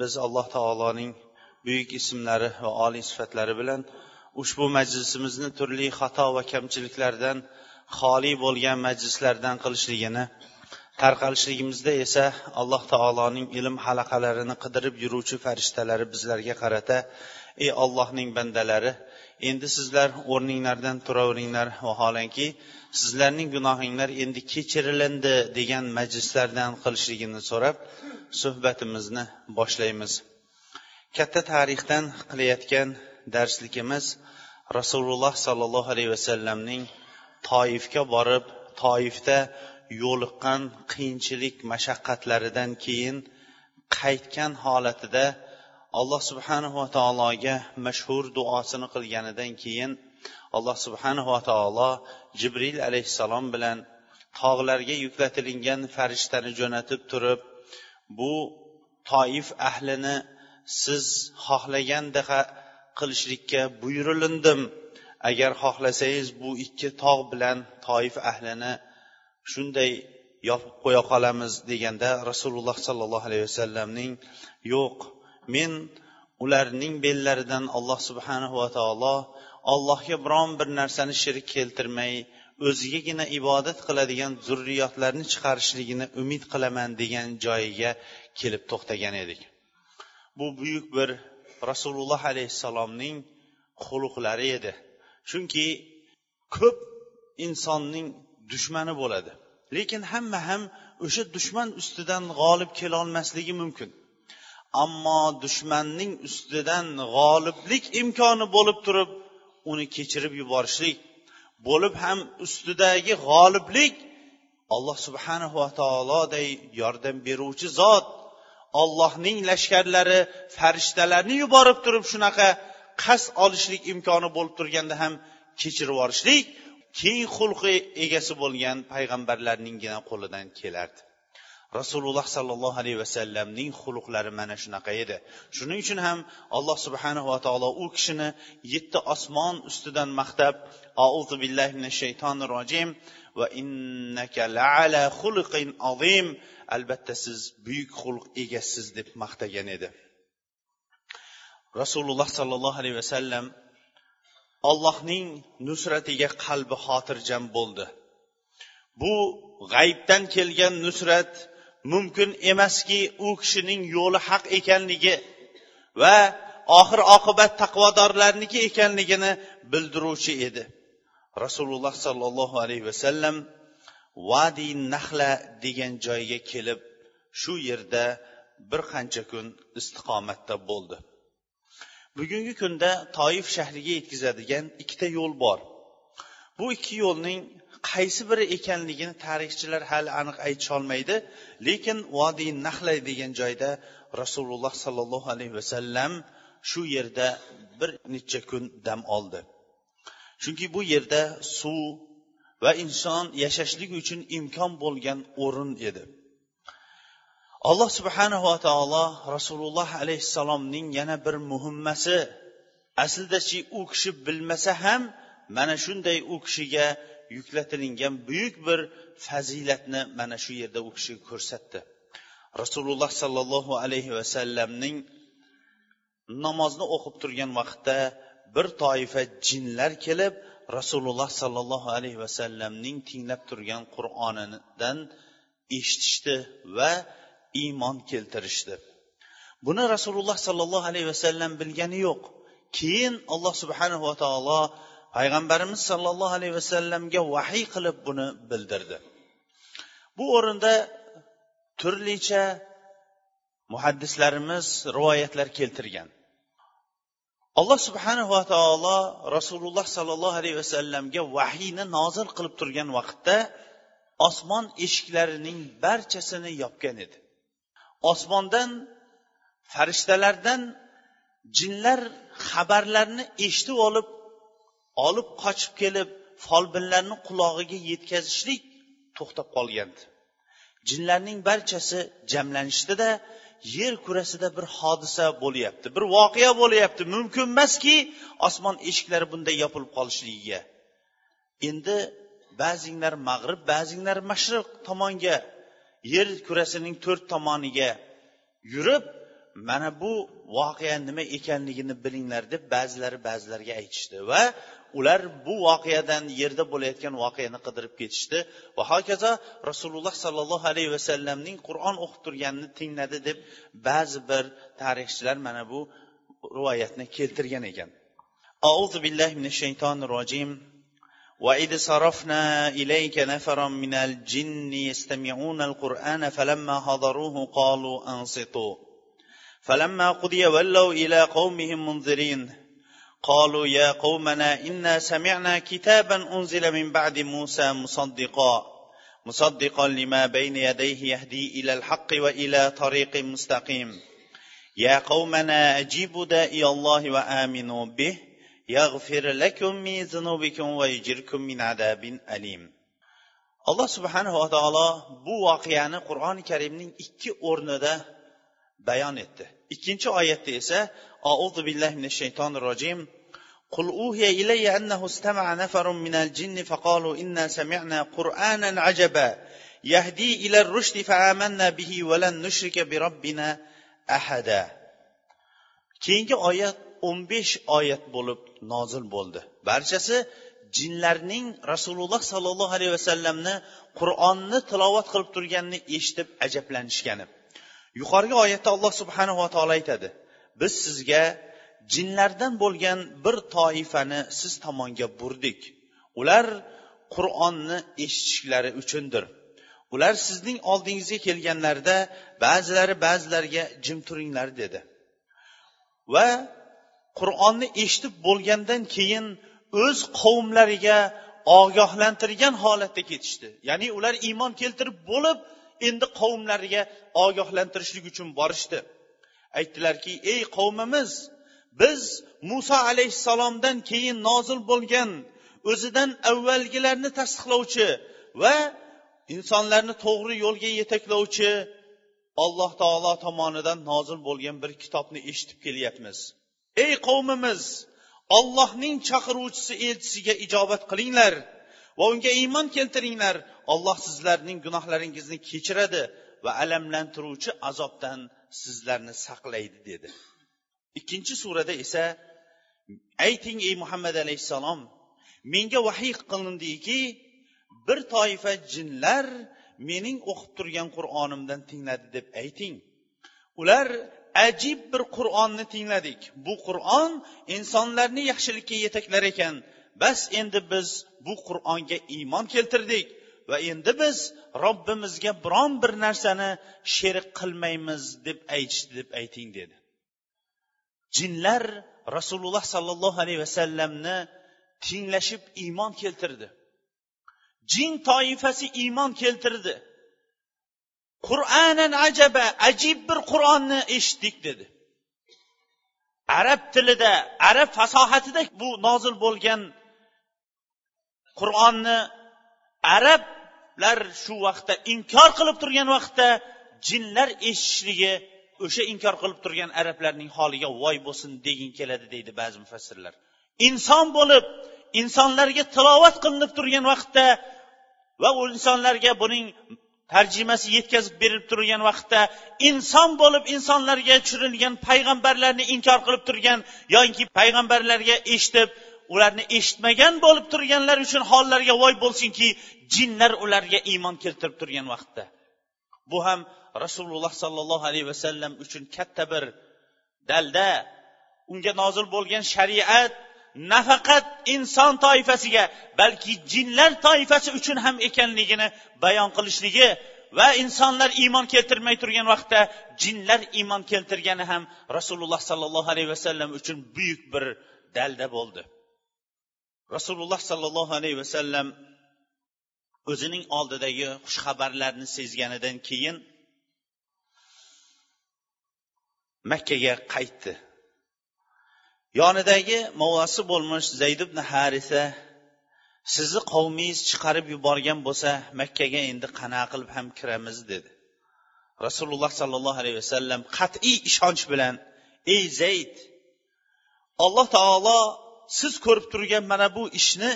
biz alloh taoloning buyuk ismlari va oliy sifatlari bilan ushbu majlisimizni turli xato va kamchiliklardan xoli bo'lgan majlislardan qilishligini tarqalishligimizda esa alloh taoloning ilm halaqalarini qidirib yuruvchi farishtalari bizlarga qarata ey ollohning bandalari endi sizlar o'rninglardan turaveringlar vaholanki sizlarning gunohinglar endi kechirilindi degan majlislardan qilishligini so'rab suhbatimizni boshlaymiz. Katta tarixdan qilayotgan darsligimiz rasululloh sollallohu alayhi vasallamning toifga borib toifda yo'liqqan qiyinchilik mashaqqatlaridan keyin qaytgan holatida alloh subhanahu va taologa mashhur duosini qilganidan keyin alloh subhanahu va taolo jibril alayhissalom bilan tog'larga yuklatilingan farishtani jo'natib turib bu toif ahlini siz xohlagandaqa qilishlikka buyurilindim. Agar xohlasangiz bu ikki tog' bilan toif ahlini shunday yopib qo'ya qolamiz deganda rasululloh sollallohu alayhi vasallamning yo'q men ularning bellaridan alloh subhanahu va taolo allohga biron bir narsani shirik keltirmay o'zigagina ibodat qiladigan zurriyotlarni chiqarishligini umid qilaman degan joyiga kelib to'xtagan edik. Bu buyuk bir rasululloh alayhissalomning xuluqlari edi. Chunki ko'p insonning dushmani bo'ladi. Lekin hamma ham o'sha dushman ustidan g'olib kelolmasligi mumkin. Ammo dushmanning ustidan g'oliblik imkoni bo'lib turib uni kechirib yuborishlik bo'lib ham ustidagi g'oliblik alloh subhanahu va taoloday yordam beruvchi zot ollohning lashkarlari farishtalarni yuborib turib shunaqa qasd olishlik imkoni bo'lib turganda ham kechirib yuborishlik keng xulqi egasi bo'lgan payg'ambarlarninggina qo'lidan kelardi. Rasululloh sollallohu alayhi vasallamning xuluqlari mana shunaqa edi. Shuning uchun ham alloh subhanahu va taolo u kishini yetti osmon ustidan maqtab auzu billahi minash shaytonir rojim va innaka laala xuluqin azim. Albatta siz buyuk xulq egasiz deb maqtagan edi. Rasululloh sollallohu alayhi vasallam allohning nusratiga qalbi xotirjam bo'ldi. Bu g'aybdan kelgan nusrat mumkin emaski u kishining yo'li haq ekanligi va oxir oqibat taqvodorlarniki ekanligini bildiruvchi edi. Rasululloh sollallohu alayhi vasallam vadi nahla degan joyga kelib shu yerda bir qancha kun istiqomatda bo'ldi. Bugungi kunda toif shahriga yetkazadigan ikkita yo'l bor. Bu ikki yo'lning qaysi biri ekanligini tarixchilar hali aniq aytisholmaydi lekin vodiy nahlay degan joyda rasululloh sollallohu alayhi vasallam shu yerda bir necha kun dam oldi. Chunki bu yerda suv va inson yashashlik uchun imkon bo'lgan o'rin edi. Alloh subhanahu va taolo rasululloh alayhissalomning yana bir muhimmasi aslidachi u kishi bilmasa ham mana shunday u kishiga yuklatilingan buyuk bir fazilatni mana shu yerda u kishi ko'rsatdi. Rasululloh sollallohu alayhi vasallamning namozni o'qib turgan vaqtda bir toifa jinlar kelib rasululloh sollallohu alayhi vasallamning tinglab turgan qur'onidan eshitishdi va iymon keltirishdi. Buni rasululloh sollallohu alayhi vasallam bilgani yo'q. Keyin alloh subhanahu va taolo payg'ambarimiz sollallohu alayhi vasallamga vahiy qilib buni bildirdi. Bu o'rinda turlicha muhaddislarimiz rivoyatlar keltirgan. Alloh subhanahu va taolo rasululloh sollallohu alayhi vasallamga vahiyni nozil qilib turgan vaqtda osmon eshiklarining barchasini yopgan edi. Osmondan farishtalardan jinlar xabarlarni eshitib olib olib qochib kelib folbinlarni qulog'iga yetkazishlik to'xtab qolgandi. Jinlarning barchasi jamlanishdida yer kurasida bir hodisa bo'lyapti bir voqea bo'lyapti. Mumkin emaski osmon eshiklari bunday yopilib qolishligiga. Endi ba'zinglar mag'rib ba'zinglar mashriq tomonga yer kurasining to'rt tomoniga yurib mana bu voqea nima ekanligini bilinglar deb ba'zilari ba'zilarga aytishdi va ular bu voqeadan yerda bo'layotgan voqeani qidirib ketishdi va hokazo rasululloh sollallohu alayhi vasallamning qur'on o'qib turganini tingladi deb ba'zi bir tarixchilar mana bu rivoyatni keltirgan ekan أعوذ بالله من الشيطان الرجيم وإذ صرفنا إليك نفرا من الجن يستمعون القرآن فلما حضروه قالوا أنصتوا فلما قضي ولوا إلى قومهم منذرين قالوا يا قومنا انا سمعنا كتابا انزل من بعد موسى مصدقا مصدقا لما بين يديه يهدي الى الحق والى طريق مستقيم يا قومنا اجيبوا داعي الله وامنوا به يغفر لكم من ذنوبكم ويجركم من عذاب اليم alloh subhanava taolo bu voqeani qur'oni karimning ikki o'rnida bayon etdi ikkinchi oyatda esa auzu billahi minash shaytonir rojim قل أوهي إلي أنه استمع نفر من الجن فقالوا إنا سمعنا قرآنا عجبا يهدي إلى الرشد فآمنا به ولن نشرك بربنا أحدا keyingi oyat o'n besh oyat bo'lib nozil bo'ldi barchasi jinlarning rasululloh sollallohu alayhi vasallamni qur'onni tilovat qilib turganini eshitib ajablanishgani yuqorgi oyatda alloh subhanava taolo aytadi Biz sizga jinlardan bo'lgan bir toifani siz tomonga burdik. Ular qur'onni eshitishlari uchundir. Ular sizning oldingizga kelganlarida ba'zilari ba'zilariga jim turinglar dedi. Va qur'onni eshitib bo'lgandan keyin o'z qavmlariga ogohlantirgan holatda ketishdi. Ya'ni ular iymon keltirib bo'lib endi qavmlariga ogohlantirishlik uchun borishdi. Aytdilarki ey qavmimiz biz muso alayhissalomdan keyin nozil bo'lgan o'zidan avvalgilarni tasdiqlovchi va insonlarni to'g'ri yo'lga yetaklovchi alloh taolo tomonidan nozil bo'lgan bir kitobni eshitib kelyapmiz. Ey qavmimiz ollohning chaqiruvchisi elchisiga ijobat qilinglar va unga iymon keltiringlar. Olloh sizlarning gunohlaringizni kechiradi va alamlantiruvchi azobdan sizlarni saqlaydi dedi. Ikkinchi surada esa ayting ey muhammad alayhissalom menga vahiy qilindiki bir toifa jinlar mening o'qib turgan qur'onimdan tingladi deb ayting. Ular ajib bir qur'onni tingladik. Bu qur'on insonlarni yaxshilikka yetaklar ekan. Bas endi biz bu qur'onga iymon keltirdik. Va endi biz robbimizga biron bir narsani sherik qilmaymiz deb aytishdi deb ayting dedi. Jinlar rasululloh sollallohu alayhi vasallamni tinglashib iymon keltirdi. Jin toifasi iymon keltirdi. Qur'anan ajaba ajib bir qur'onni eshitdik dedi. Arab tilida arab fasohatida bu nozil bo'lgan qur'onni arab arablar shu vaqtda inkor qilib turgan vaqtda jinlar eshitishligi o'sha inkor qilib turgan arablarning holiga voy bo'lsin deging keladi deydi ba'zi mufassirlar. Inson bo'lib insonlarga tilovat qilinib turgan vaqtda va u insonlarga buning tarjimasi yetkazib berilib turgan vaqtda inson bo'lib insonlarga tushirilgan payg'ambarlarni inkor qilib turgan yoki payg'ambarlarga eshitib ularni eshitmagan bo'lib turganlar uchun hollariga voy bo'lsinki jinlar ularga iymon keltirib turgan vaqtda. Bu ham rasululloh sollallohu alayhi vasallam uchun katta bir dalda unga nozil bo'lgan shariat nafaqat inson toifasiga balki jinlar toifasi uchun ham ekanligini bayon qilishligi va insonlar iymon keltirmay turgan vaqtda jinlar iymon keltirgani ham rasululloh sollallohu alayhi vasallam uchun buyuk bir dalda bo'ldi. Rasululloh sollallohu alayhi vasallam o'zining oldidagi xushxabarlarni sezganidan keyin makkaga qaytdi. Yonidagi movosi bo'lmish zayd ibn harisa sizni qavmingiz chiqarib yuborgan bo'lsa makkaga endi qanaqa qilib ham kiramiz dedi. Rasululloh sollallohu alayhi vasallam qat'iy ishonch bilan ey zayd alloh taolo siz ko'rib turgan mana bu ishni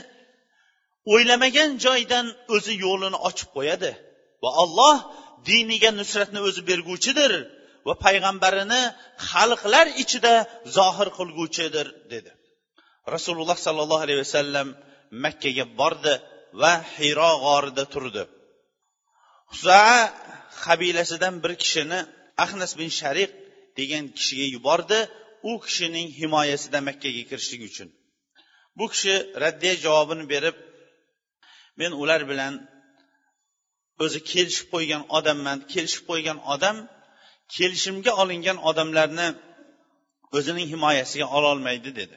o'ylamagan joydan o'zi yo'lini ochib qo'yadi. Va alloh diniga nusratni o'zi berguvchidir va payg'ambarini xalqlar ichida zohir qilguvchidir dedi. Rasululloh sollallohu alayhi vasallam makkaga bordi va hiro g'orida turdi. Husaa qabilasidan bir kishini ahnas bin shariq degan kishiga yubordi. U kishining himoyasida makkaga kirishlik uchun. Bu kishi raddiya javobini berib men ular bilan o'zi kelishib qo'ygan odamman. Kelishib qo'ygan odam kelishimga olingan odamlarni o'zining himoyasiga ololmaydi dedi.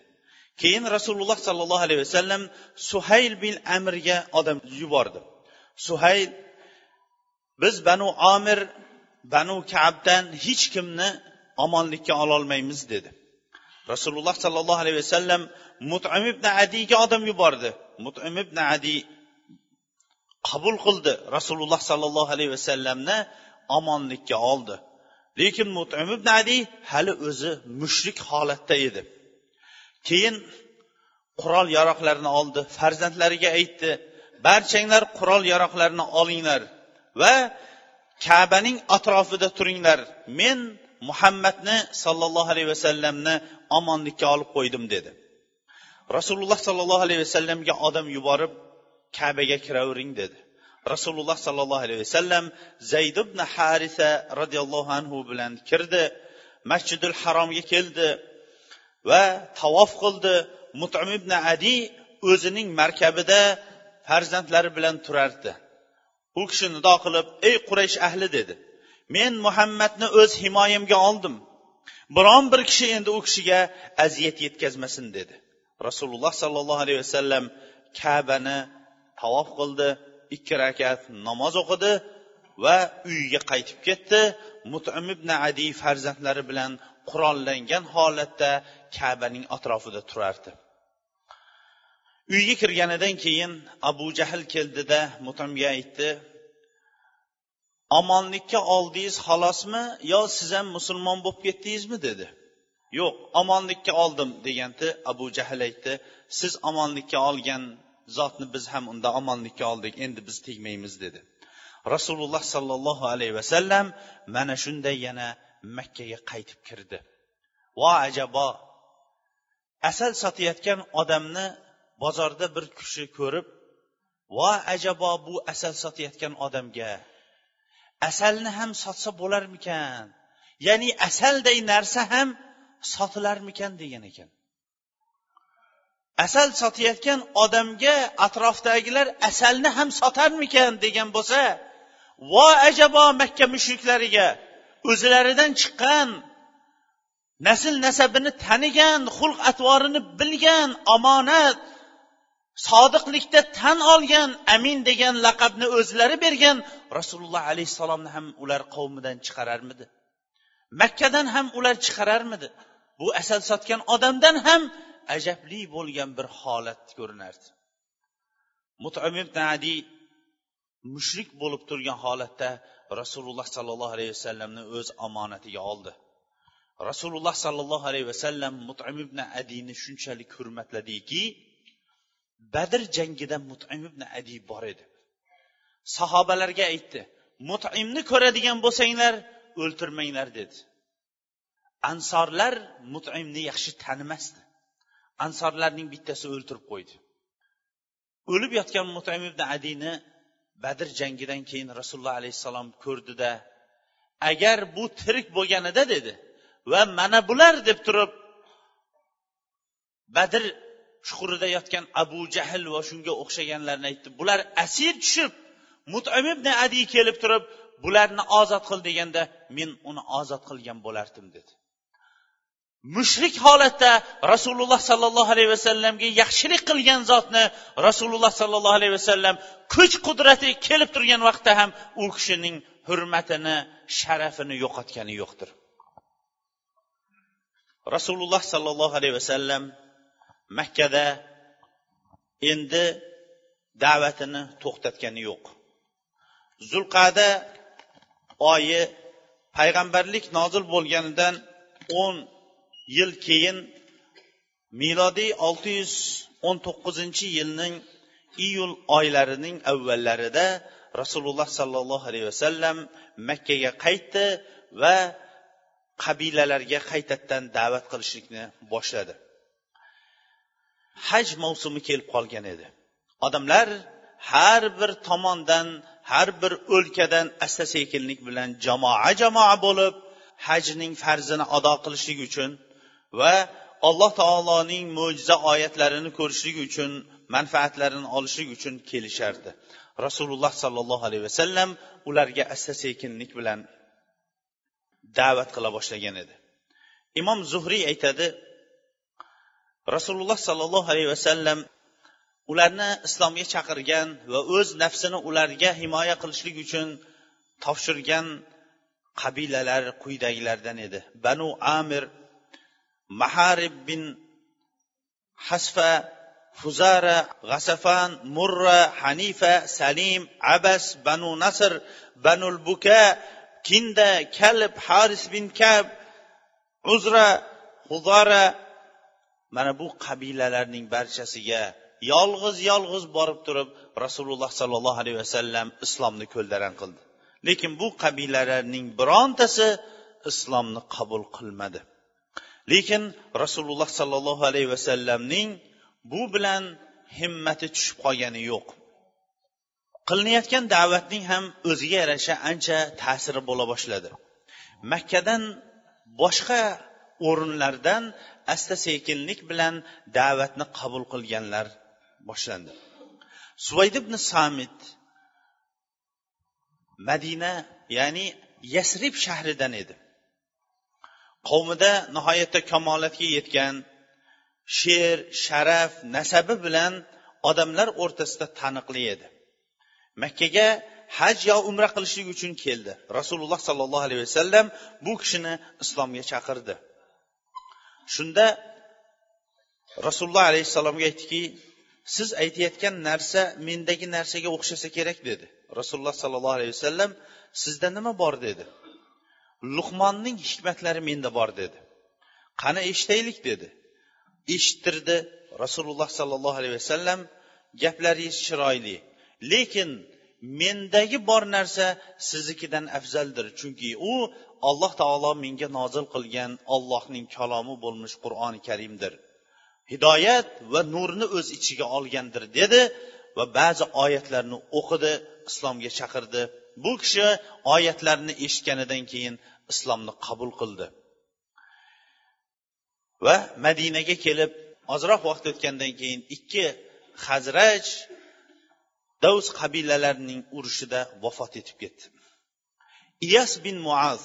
Keyin rasululloh sollallohu alayhi vasallam suhayl bin amirga odam yubordi. Suhayl biz banu omir banu kabdan hech kimni omonlikka ololmaymiz dedi. Rasululloh sollallohu alayhi vasallam mutim ibn adiyga odam yubordi. Mutim ibn adiy qabul qildi rasululloh sollallohu alayhi vasallamni omonlikka oldi. Lekin mutim ibn adiy hali o'zi mushrik holatda edi. Keyin qurol yaroqlarini oldi farzandlariga aytdi barchanglar qurol yaroqlarini olinglar va kabaning atrofida turinglar. Men muhammadni sollallohu alayhi vasallamni omonlikka olib qo'ydim dedi. Rasululloh sollallohu alayhi vasallamga odam yuborib kabaga kiravering dedi. Rasululloh sollallohu alayhi vasallam zayd ibn harisa roziyallohu anhu bilan kirdi masjidul haromga keldi va tavof qildi. Mutim ibn adi o'zining markabida farzandlari bilan turardi. U kishi nido qilib ey quraysh ahli dedi. Men muhammadni o'z himoyamga oldim. Biron bir kishi endi u kishiga aziyat yetkazmasin dedi. Rasululloh sollallohu alayhi vasallam kabani tavof qildi ikki rakat namoz o'qidi va uyiga qaytib ketdi. Mutim ibn adi farzandlari bilan qurollangan holatda kabaning atrofida turardi. Uyga kirganidan keyin abu jahl keldida mutamga aytdi omonlikka oldingiz xolosmi yo siz ham musulmon bo'lib ketdingizmi dedi. Yo'q omonlikka oldim deganda abu jahl aytdi. Siz omonlikka olgan zotni biz ham unda omonlikka oldik endi biz tegmaymiz dedi. Rasululloh sollallohu alayhi vasallam mana shunday yana makkaga qaytib kirdi. Vo ajabo asal sotayotgan odamni bozorda bir kishi ko'rib vo ajabo bu asal sotayotgan odamga asalni ham sotsa bo'larmikan? Ya'ni asalday narsa ham sotilarmikan degan ekan. Asal sotayotgan odamga atrofdagilar asalni ham sotarmikan degan bo'lsa vo ajabo makka mushriklariga o'zlaridan chiqqan nasl nasabini tanigan xulq atvorini bilgan omonat sodiqlikda tan olgan amin degan laqabni o'zlari bergan rasululloh alayhissalomni ham ular qavmidan chiqararmidi? Makkadan ham ular chiqararmidi? Bu asal sotgan odamdan ham ajabli bo'lgan bir holat ko'rinardi. Mutim ibn mushrik bo'lib turgan holatda rasululloh sollallohu alayhi vasallamni o'z omonatiga oldi. Rasululloh sollallohu alayhi vasallam mutim ibn adiyni shunchalik hurmatladiki badr jangida mutim ibn adi bor edi. Sahobalarga aytdi mutimni ko'radigan bo'lsanglar o'ltirmanglar dedi. Ansorlar mutimni yaxshi tanimasdi. Ansorlarning bittasi o'ltirib qo'ydi. O'lib yotgan mutim ibn adini badr jangidan keyin rasululloh alayhissalom ko'rdida agar bu tirik bo'lganida dedi. Va mana bular deb turib badr chuqurida yotgan abu jahl va shunga o'xshaganlarni aytdi. Bular asir tushib mutim ibn adi kelib turib bularni ozod qil deganda men uni ozod qilgan bo'lardim dedi. Mushrik holatda rasululloh sollallohu alayhi vasallamga yaxshilik qilgan zotni rasululloh sollallohu alayhi vasallam kuch qudrati kelib turgan vaqtda ham u kishining hurmatini sharafini yo'qotgani yo'qdir. Rasululloh sollallohu alayhi vasallam makkada endi da'vatini to'xtatgani yo'q. Zulqada oyi payg'ambarlik nozil bo'lganidan o'n yil keyin milodiy olti yuz o'n to'qqizinchi yilning iyul oylarining avvallarida rasululloh sollallohu alayhi vasallam makkaga qaytdi va qabilalarga qaytadan da'vat qilishlikni boshladi. Haj mavsumi kelib qolgan edi. Odamlar har bir tomondan har bir o'lkadan asta sekinlik bilan jamoa jamoa bo'lib hajning farzini ado qilishlik uchun va alloh taoloning mo'jiza oyatlarini ko'rishlik uchun manfaatlarini olishlik uchun kelishardi. Rasululloh sollallohu alayhi vasallam ularga asta sekinlik bilan da'vat qila boshlagan edi. Imom zuhriy aytadi rasululloh sollallohu alayhi vasallam ularni islomga chaqirgan va o'z nafsini ularga himoya qilishlik uchun topshirgan qabilalar quyidagilardan edi. Banu amir maharib bin hasfa fuzara g'asafan murra hanifa salim abas banu nasr banul buka kinda kalb haris bin kab uzra huzara mana bu qabilalarning barchasiga yolg'iz yolg'iz borib turib rasululloh sollallohu alayhi vasallam islomni ko'ldaran qildi. Lekin bu qabilalarning birontasi islomni qabul qilmadi. Lekin rasululloh sollallohu alayhi vasallamning bu bilan himmati tushib qolgani yo'q. Qilinayotgan da'vatning ham o'ziga yarasha ancha ta'siri bo'la boshladi. Makkadan boshqa o'rinlardan asta sekinlik bilan da'vatni qabul qilganlar boshlandi. Suvayd ibn samid madina ya'ni yasrib shahridan edi. Qavmida nihoyatda kamolatga yetgan she'r sharaf nasabi bilan odamlar o'rtasida taniqli edi. Makkaga haj yo umra qilishlik uchun keldi. Rasululloh sollallohu alayhi vasallam bu kishini islomga chaqirdi. Shunda rasululloh alayhissalomga aytdiki siz aytayotgan narsa mendagi narsaga o'xshasa kerak dedi. Rasululloh sollallohu alayhi vasallam sizda nima bor? dedi. Luqmonning hikmatlari menda bor dedi. Qani eshitaylik dedi. Eshittirdi rasululloh sollallohu alayhi vasallam gaplaringiz chiroyli lekin mendagi bor narsa siznikidan afzaldir chunki u alloh taolo menga nozil qilgan ollohning kalomi bo'lmish qur'oni karimdir. Hidoyat va nurni o'z ichiga olgandir dedi va ba'zi oyatlarni o'qidi islomga chaqirdi. Bu kishi oyatlarni eshitganidan keyin islomni qabul qildi. Va madinaga kelib ozroq vaqt o'tgandan keyin ikki hazraj davs qabilalarining urushida vafot etib ketdi. Iyas bin muaz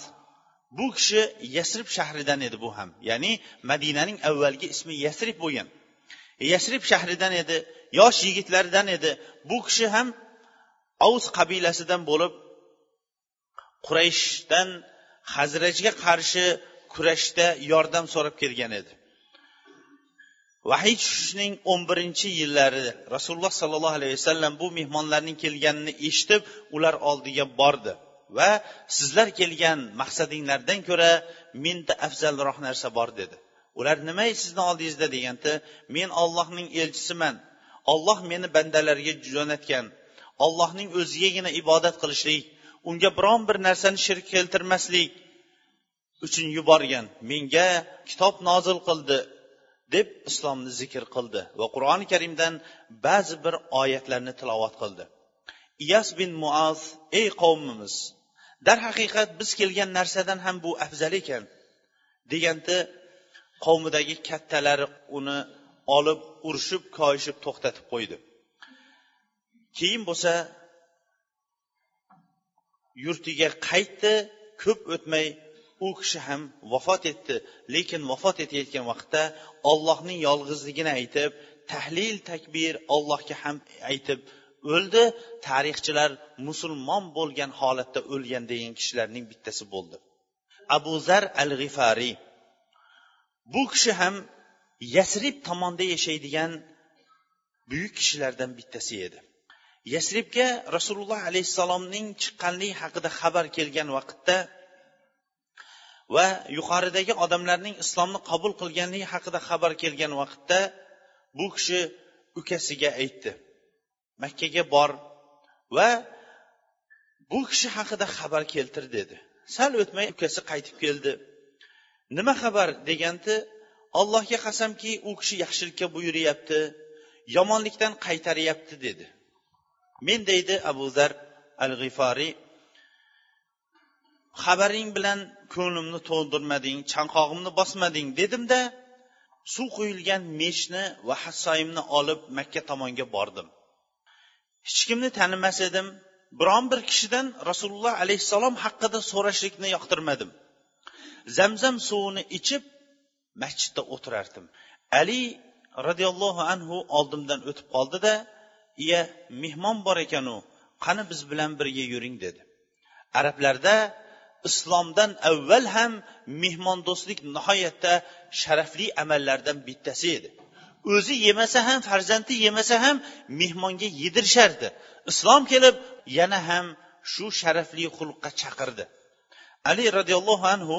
bu kishi yasrib shahridan edi bu ham. Ya'ni madinaning avvalgi ismi yasrib bo'lgan. Yasrib shahridan edi yosh yigitlardan edi. Bu kishi ham avs qabilasidan bo'lib qurayshdan hazrajga qarshi kurashda yordam so'rab kelgan edi. Vahiy tushishning o'n birinchi yillari rasululloh sollallohu alayhi vasallam bu mehmonlarning kelganini eshitib ular oldiga bordi. Va sizlar kelgan maqsadinglardan ko'ra menda afzalroq narsa bor dedi. Ular nima sizni oldingizda deganda men ollohning elchisiman. Olloh meni bandalarga jo'natgan. Ollohning o'zigagina ibodat qilishlik unga biron bir narsani shirk keltirmaslik uchun yuborgan. Menga kitob nozil qildi deb islomni zikr qildi va qur'oni karimdan ba'zi bir oyatlarni tilovat qildi. Iyas bin muaz ey qavmimiz darhaqiqat biz kelgan narsadan ham bu afzal ekan deganda qavmidagi kattalari uni olib urishib koyishib to'xtatib qo'ydi. Keyin bo'lsa yurtiga qaytdi ko'p o'tmay u kishi ham vafot etdi. Lekin vafot etayotgan vaqtda ollohning yolg'izligini aytib tahlil takbir allohga ham aytib o'ldi. Tarixchilar musulmon bo'lgan holatda o'lgan degan kishilarning bittasi bo'ldi. Abu zar al g'ifariy bu kishi ham yasrib tomonda yashaydigan buyuk kishilardan bittasi edi. Yasribga rasululloh alayhissalomning chiqqanligi haqida xabar kelgan vaqtda va yuqoridagi odamlarning islomni qabul qilganligi haqida xabar kelgan vaqtda bu kishi ukasiga aytdi. Makkaga bor va bu kishi haqida xabar keltir dedi. Sal o'tmay ukasi qaytib keldi. Nima xabar deganda allohga qasamki u kishi yaxshilikka buyuryapti yomonlikdan qaytaryapti dedi. Men deydi abu zar al g'iforiy xabaring bilan ko'nglimni to'ldirmading chanqog'imni bosmading dedimda suv quyilgan meshni va hassoyimni olib makka tomonga bordim. Hech kimni tanimas edim. Biron bir kishidan rasululloh alayhissalom haqida so'rashlikni yoqtirmadim. Zamzam suvini ichib masjidda o'tirardim. Ali roziyallohu anhu oldimdan o'tib qoldida iya mehmon bor ekanu qani biz bilan birga yuring dedi. Arablarda islomdan avval ham mehmondo'stlik nihoyatda sharafli amallardan bittasi edi. O'zi yemasa ham farzandi yemasa ham mehmonga yedirishardi. Islom kelib yana ham shu sharafli xulqqa chaqirdi. Ali roziyallohu anhu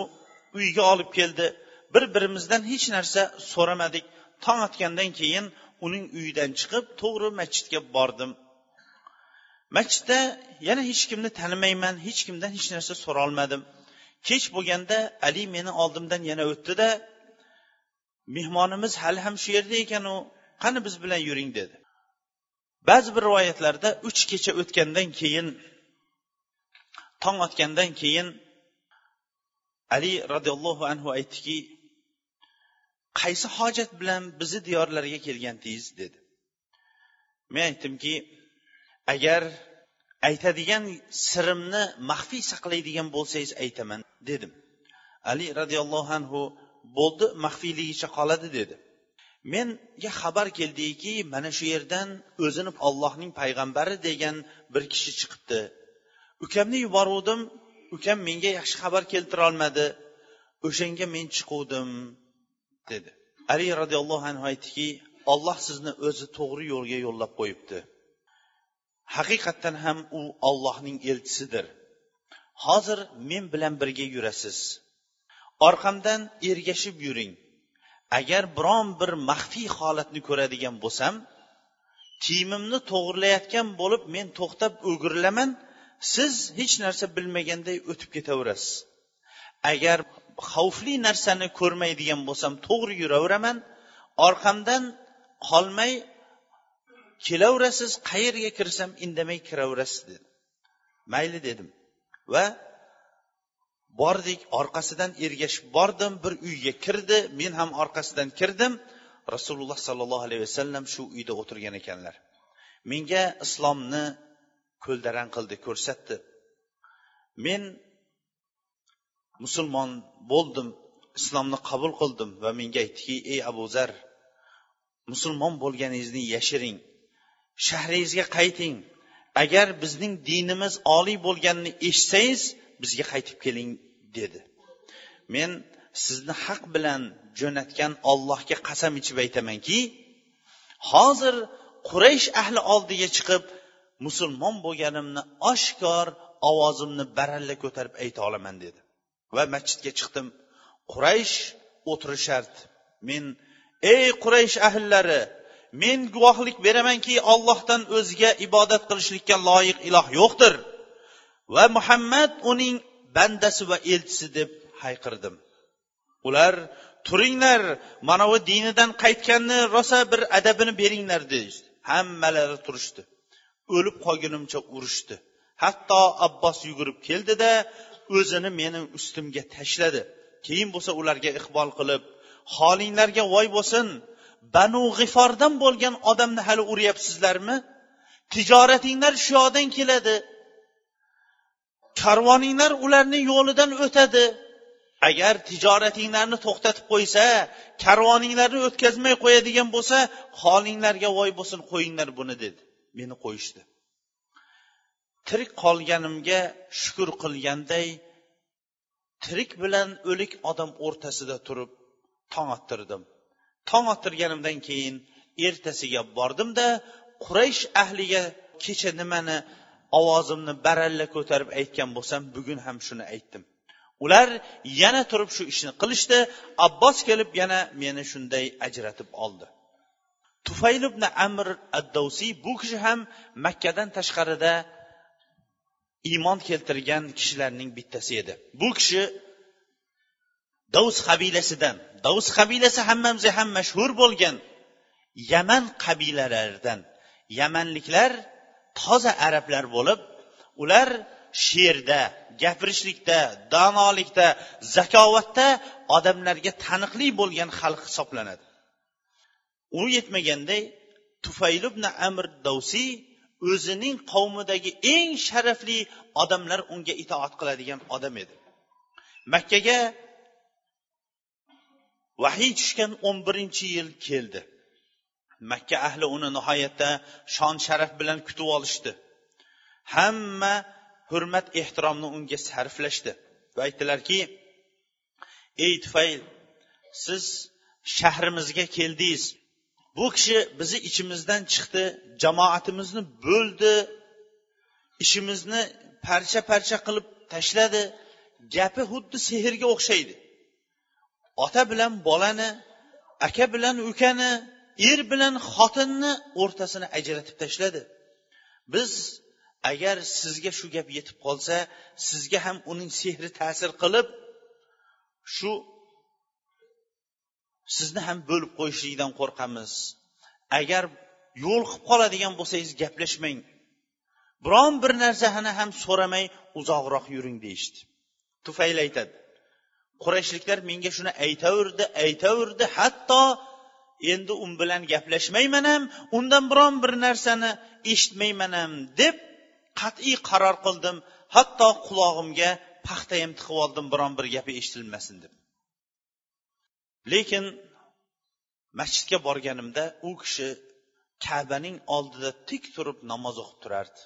uyiga olib keldi. Bir birimizdan hech narsa so'ramadik. Tong otgandan keyin uning uyidan chiqib to'g'ri masjidga bordim. Masjidda yana hech kimni tanimayman hech kimdan hech narsa so'rolmadim. Kech bo'lganda ali meni oldimdan yana o'tdida mehmonimiz hali ham shu yerda ekanu qani biz bilan yuring dedi. Ba'zi bir rivoyatlarda uch kecha o'tgandan keyin tong otgandan keyin ali roziyallohu anhu aytdiki qaysi hojat bilan bizni diyorlarga kelgandingiz dedi. Men aytdimki agar aytadigan sirimni maxfiy saqlaydigan bo'lsangiz aytaman dedim. Ali roziyallohu anhu bo'ldi maxfiyligicha qoladi dedi. Menga xabar keldiki mana shu yerdan o'zini ollohning payg'ambari degan bir kishi chiqibdi. Ukamni yuboruvdim ukam menga yaxshi xabar keltirolmadi o'shanga men chiquvdim dedi. Ali roziyallohu anhu aytdiki olloh sizni o'zi to'g'ri yo'lga yo'llab qo'yibdi. Haqiqatdan ham u ollohning elchisidir. Hozir men bilan birga yurasiz. Orqamdan ergashib yuring. Agar biron bir maxfiy holatni ko'radigan bo'lsam kiyimimni to'g'irlayotgan bo'lib men to'xtab o'girilaman siz hech narsa bilmaganday o'tib ketaverasiz. Agar xavfli narsani ko'rmaydigan bo'lsam to'g'ri yuraveraman orqamdan qolmay kelaverasiz qayerga kirsam indamay kiraverasiz dedi mayli dedim va bordik orqasidan ergashib bordim bir uyga kirdi men ham orqasidan kirdim. Rasululloh sollallohu alayhi vasallam shu uyda o'tirgan ekanlar. Menga islomni ko'ldarang qildi ko'rsatdi. Men musulmon bo'ldim islomni qabul qildim va menga aytdiki ey abu zar musulmon bo'lganingizni yashiring shahringizga qayting. Agar bizning dinimiz oliy bo'lganini eshitsangiz bizga qaytib keling dedi. Men sizni haq bilan jo'natgan ollohga qasam ichib aytamanki hozir quraysh ahli oldiga chiqib musulmon bo'lganimni oshkor ovozimni baralla ko'tarib ayta olaman dedi. Va masjidga chiqdim. Quraysh o'tirishardi men ey quraysh ahllari men guvohlik beramanki ollohdan o'ziga ibodat qilishlikka loyiq iloh yo'qdir. Va muhammad uning bandasi va elchisi deb hayqirdim. Ular turinglar mana bu dinidan qaytganni rosa bir adabini beringlar deyishdi. Hammalari turishdi. O'lib qolgunimcha urishdi. Hatto abbos yugurib keldida o'zini meni ustimga tashladi. Keyin bo'lsa ularga iqbol qilib holinglarga voy bo'lsin banu g'ifordan bo'lgan odamni hali uryapsizlarmi? Tijoratinglar shu yoqdan keladi. Karvoninglar ularni yo'lidan o'tadi. Agar tijoratinglarni to'xtatib qo'ysa karvoninglarni o'tkazmay qo'yadigan bo'lsa holinglarga voy bo'lsin qo'yinglar buni dedi. Meni qo'yishdi. Tirik qolganimga shukur qilganday tirik bilan o'lik odam o'rtasida turib tong ottirdim. Tong ottirganimdan keyin ertasiga bordimda quraysh ahliga kecha nimani ovozimni baralla ko'tarib aytgan bo'lsam bugun ham shuni aytdim. Ular yana turib shu ishni qilishdi abbos kelib yana meni shunday ajratib oldi. Tufayl ibn amr addovsiy bu kishi ham makkadan tashqarida iymon keltirgan kishilarning bittasi edi. Bu kishi davs qabilasidan davs qabilasi hammamizga ham mashhur bo'lgan yaman qabilalaridan. Yamanliklar toza arablar bo'lib ular she'rda gapirishlikda donolikda zakovatda odamlarga taniqli bo'lgan xalq hisoblanadi. U yetmaganday tufayl ibn amr davsiy o'zining qavmidagi eng sharafli odamlar unga itoat qiladigan odam edi. Makkaga vahiy tushgan o'n birinchi yil keldi. Makka ahli uni nihoyatda shon sharaf bilan kutib olishdi. Hamma hurmat ehtiromni unga sarflashdi va aytdilarki ey tufayl siz shahrimizga keldingiz. Bu kishi bizni ichimizdan chiqdi jamoatimizni bo'ldi ishimizni parcha parcha qilib tashladi gapi xuddi sehrga o'xshaydi. Ota bilan bolani aka bilan ukani er bilan xotinni o'rtasini ajratib tashladi. Biz agar sizga shu gap yetib qolsa sizga ham uning sehri ta'sir qilib shu sizni ham bo'lib qo'yishlikdan qo'rqamiz. Agar yo'liqib qoladigan bo'lsangiz gaplashmang. Biron bir narsani ham so'ramay uzoqroq yuring deyishdi. Tufayl aytadi qurayshliklar menga shuni aytaverdi aytaverdi hatto endi u bilan gaplashmayman ham undan biron bir narsani eshitmayman ham deb qat'iy qaror qildim. Hatto qulog'imga paxta ham tiqib oldim biron bir gapi eshitilmasin deb. Lekin masjidga borganimda u kishi kabaning oldida tik turib namoz o'qib turardi.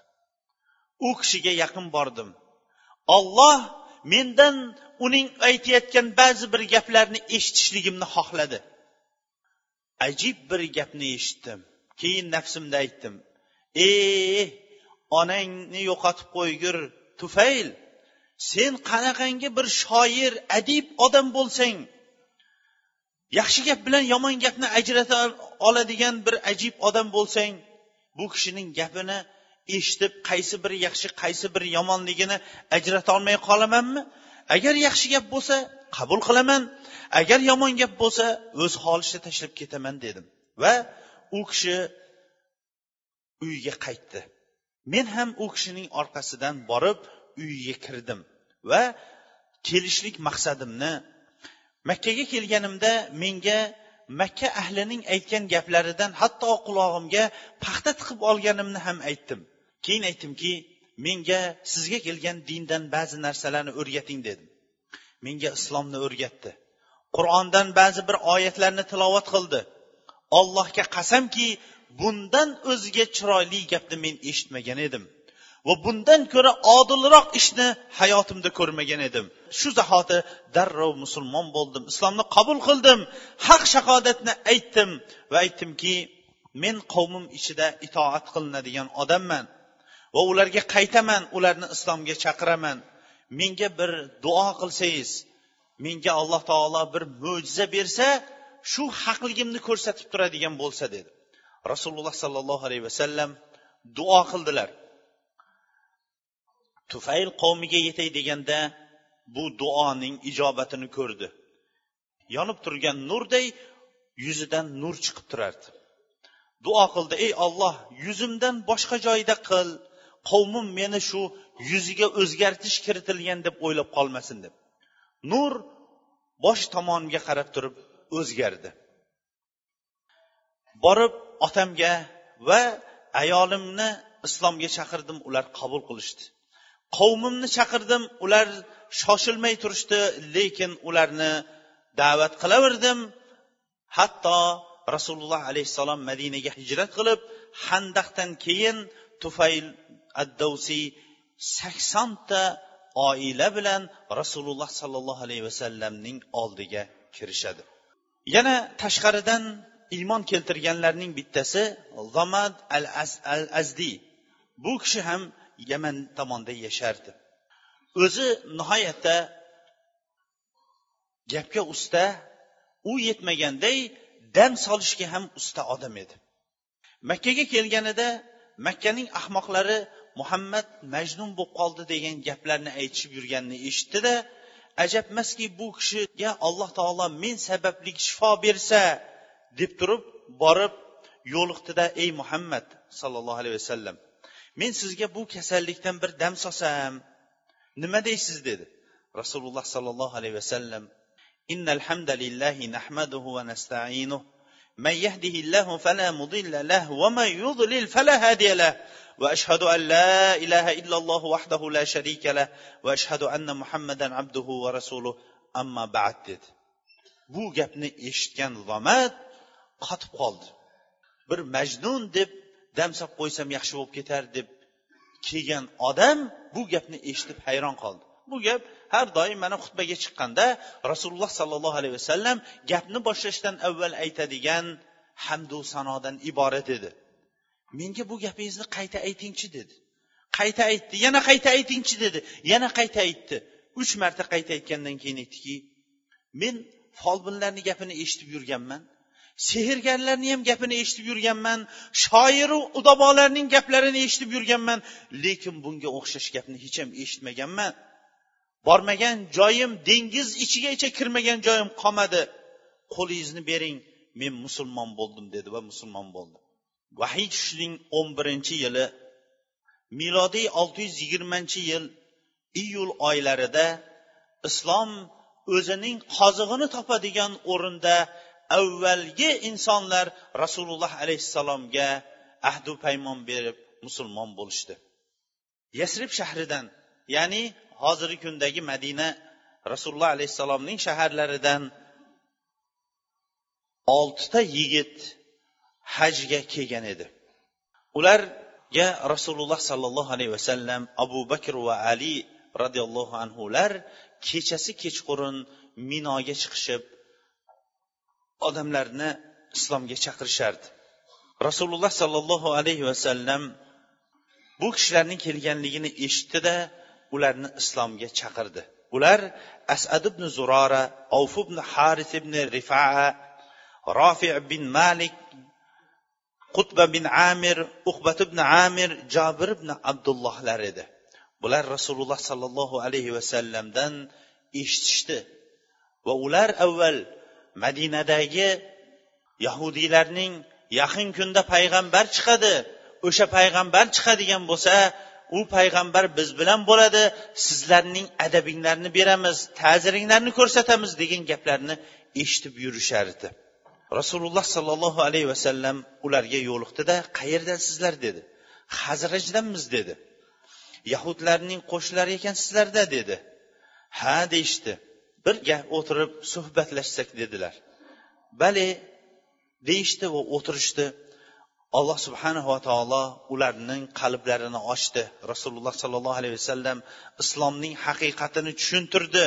U kishiga yaqin bordim. Olloh mendan uning aytayotgan ba'zi bir gaplarni eshitishligimni xohladi. Ajib bir gapni eshitdim. Keyin nafsimda aytdim. E onangni yo'qotib qo'ygur tufayl sen qanaqangi bir shoir adib odam bo'lsang yaxshi gap bilan yomon gapni ajrata oladigan bir ajib odam bo'lsang bu kishining gapini eshitib qaysi biri yaxshi qaysi biri yomonligini ajrata olmay qolamanmi? Agar yaxshi gap bo'lsa qabul qilaman. Agar yomon gap bo'lsa o'z holishda tashlab ketaman dedim. Va u kishi uyiga qaytdi. Men ham u kishining orqasidan borib uyiga kirdim va kelishlik maqsadimni makkaga kelganimda menga makka ahlining aytgan gaplaridan hatto qulog'imga paxta tiqib olganimni ham aytdim. Keyin aytdimki menga sizga kelgan dindan ba'zi narsalarni o'rgating dedim. Menga islomni o'rgatdi. Qur'ondan ba'zi bir oyatlarni tilovat qildi. Allohga qasamki bundan o'ziga chiroyli gapni men eshitmagan edim va bundan ko'ra odilroq ishni hayotimda ko'rmagan edim. Shu zahoti darrov musulmon bo'ldim islomni qabul qildim haq shahodatni aytdim va aytdimki men qavmim ichida itoat qilinadigan odamman va ularga qaytaman ularni islomga chaqiraman. Menga bir duo qilsangiz menga alloh taolo bir mo'jiza bersa shu haqligimni ko'rsatib turadigan bo'lsa dedi. Rasululloh sollallohu alayhi vasallam duo qildilar. Tufayl qavmiga yetay deganda bu duoning ijobatini ko'rdi. Yonib turgan nurday yuzidan nur chiqib turardi. Duo qildi ey olloh yuzimdan boshqa joyda qil qavmim meni shu yuziga o'zgartish kiritilgan deb o'ylab qolmasin deb. Nur bosh tomonimga qarab turib o'zgardi. Borib otamga va ayolimni islomga chaqirdim ular qabul qilishdi. Qavmimni chaqirdim ular shoshilmay turishdi lekin ularni da'vat qilaverdim. Hatto rasululloh alayhissalom madinaga hijrat qilib handaqdan keyin tufayl addavsiy saksonta oila bilan rasululloh sollallohu alayhi vasallamning oldiga kirishadi. Yana tashqaridan iymon keltirganlarning bittasi zomad al azdi bu kishi ham yaman tomonda yashardi. O'zi nihoyatda gapga usta u yetmaganday dam solishga ham usta odam edi. Makkaga kelganida makkaning ahmoqlari muhammad majnun bo'lib qoldi degan gaplarni aytishib yurganini eshitdida ajabmaski bu kishiga alloh taolo men sababli shifo bersa deb turib borib yo'liqdida ey muhammad sollallohu alayhi vasallam men sizga bu kasallikdan bir dam solsam nima deysiz? dedi. Rasululloh sollallohu alayhi vasallam innal hamdalillahi nahmaduhu va nasta'inuhu. Man yahdihillahu fala mudilla lahu va man yudlil fala hadiya واشهد ان لا اله الا الله وحده لا شريك له واشهد ان محمدا عبده ورسوله اما بعد dedi bu gapni eshitgan zomat qotib qoldi bir majnun deb dam solib qo'ysam yaxshi bo'lib ketar deb kelgan odam bu gapni eshitib hayron qoldi bu gap har doim mana xutbaga chiqqanda rasululloh sollallohu alayhi vasallam gapni boshlashdan avval aytadigan hamdu sanodan iborat edi Menga bu gapingizni qayta aytingchi dedi. Qayta aytdi yana qayta aytingchi dedi. Yana qayta aytdi. Uch marta qayta aytgandan keyin aytdiki men folbinlarni gapini eshitib yurganman. Sehrgarlarni ham gapini eshitib yurganman. Shoiru udobolarning gaplarini eshitib yurganman. Lekin bunga o'xshash gapni hech ham eshitmaganman. Bormagan joyim dengiz ichigacha kirmagan joyim qolmadi. Qo'lingizni bering men musulmon bo'ldim dedi va musulmon bo'ldi. Vahiy tushishining o'n birinchi yili milodiy olti yuz yigirmanchi yil iyul oylarida islom o'zining qozig'ini topadigan o'rinda avvalgi insonlar rasululloh alayhissalomga ahdu paymon berib musulmon bo'lishdi. Yasrib shahridan ya'ni hozirgi kundagi madina rasululloh alayhissalomning shaharlaridan oltita yigit hajga kelgan edi. Ularga rasululloh sollallohu alayhi vasallam abu bakr va ali roziyallohu anhular kechasi kechqurun minoga chiqishib odamlarni islomga chaqirishardi. Rasululloh sollallohu alayhi vasallam bu kishilarning kelganligini eshitdida ularni islomga chaqirdi. Ular asad ibn zurora avf ibn haris ibn rifaa rofi bin malik qutba bin amir uqbat ibn amir jobir ibn abdullohlar edi. Bular rasululloh sollallohu alayhi vasallamdan eshitishdi. Va ular avval madinadagi yahudiylarning yaqin kunda payg'ambar chiqadi o'sha payg'ambar chiqadigan bo'lsa u payg'ambar biz bilan bo'ladi sizlarning adabinglarni beramiz ta'ziringlarni ko'rsatamiz degan gaplarni eshitib yurishardi. Rasululloh sollallohu alayhi vasallam ularga yo'liqdida qayerdasizlar dedi. Hazrajdanmiz dedi. Yahudlarning qo'shnilari ekansizlarda dedi. Ha deyishdi. Bir gap o'tirib suhbatlashsak dedilar. Bale deyishdi va o'tirishdi. Alloh subhanava taolo ularning qalblarini ochdi. Rasululloh sollallohu alayhi vasallam islomning haqiqatini tushuntirdi.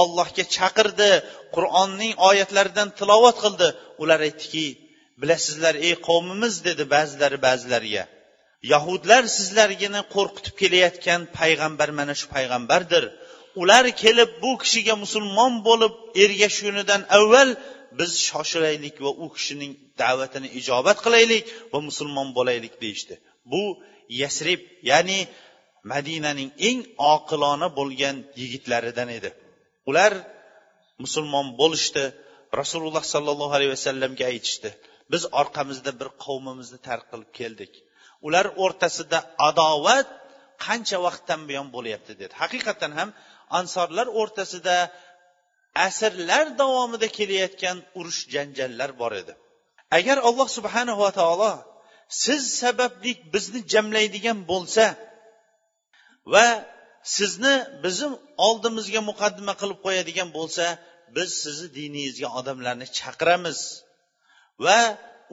Ollohga chaqirdi qur'onning oyatlaridan tilovat qildi. Ular aytdiki bilasizlar ey qavmimiz dedi ba'zilari ba'zilariga yahudlar sizlargini qo'rqitib kelayotgan payg'ambar mana shu payg'ambardir. Ular kelib bu kishiga musulmon bo'lib ergashgunidan avval biz shoshilaylik va u kishining da'vatini ijobat qilaylik va musulmon bo'laylik deyishdi. Bu yasrib ya'ni madinaning eng oqilona bo'lgan yigitlaridan edi. Ular musulmon bo'lishdi. Rasululloh sollallohu alayhi vasallamga aytishdi. Biz orqamizda bir qavmimizni tark qilib keldik. Ular o'rtasida adovat qancha vaqtdan buyon bo'lyapti dedi. Haqiqatdan ham ansorlar o'rtasida asrlar davomida kelayotgan urush janjallar bor edi. Agar alloh subhanava taolo siz sababli bizni jamlaydigan bo'lsa va sizni bizni oldimizga muqaddima qilib qo'yadigan bo'lsa biz sizni diningizga odamlarni chaqiramiz. Va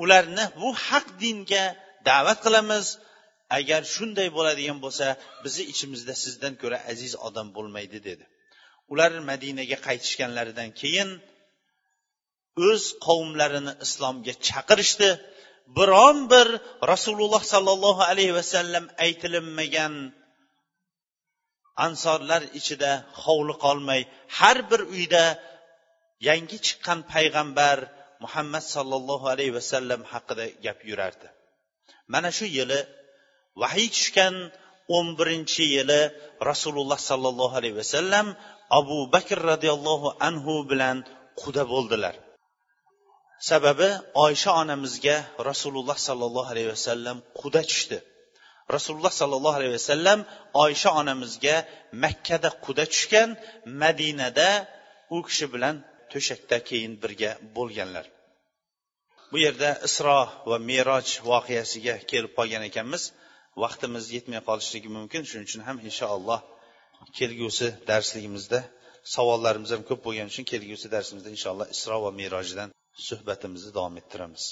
ularni bu haq dinga da'vat qilamiz. Agar shunday bo'ladigan bo'lsa bizni ichimizda sizdan ko'ra aziz odam bo'lmaydi dedi. Ular madinaga qaytishganlaridan keyin o'z qavmlarini islomga chaqirishdi. Biron bir rasululloh sollallohu alayhi vasallam aytilinmagan ansorlar ichida hovli qolmay har bir uyda yangi chiqqan payg'ambar muhammad sollallohu alayhi vasallam haqida gap yurardi. Mana shu yili vahiy tushgan o'n birinchi yili rasululloh sollallohu alayhi vasallam abu bakr roziyallohu anhu bilan quda bo'ldilar. Sababi oysha onamizga rasululloh sollallohu alayhi vasallam quda tushdi. Rasululloh sollallohu alayhi vasallam oysha onamizga makkada quda tushgan madinada u kishi bilan to'shakda keyin birga bo'lganlar. Bu yerda isro va meroj voqeasiga kelib qolgan ekanmiz. Vaqtimiz yetmay qolishligi mumkin shuning uchun ham inshaalloh kelgusi darsligimizda savollarimiz ham ko'p bo'lgani uchun kelgusi darsimizda inshaalloh isro va merojdan suhbatimizni davom ettiramiz.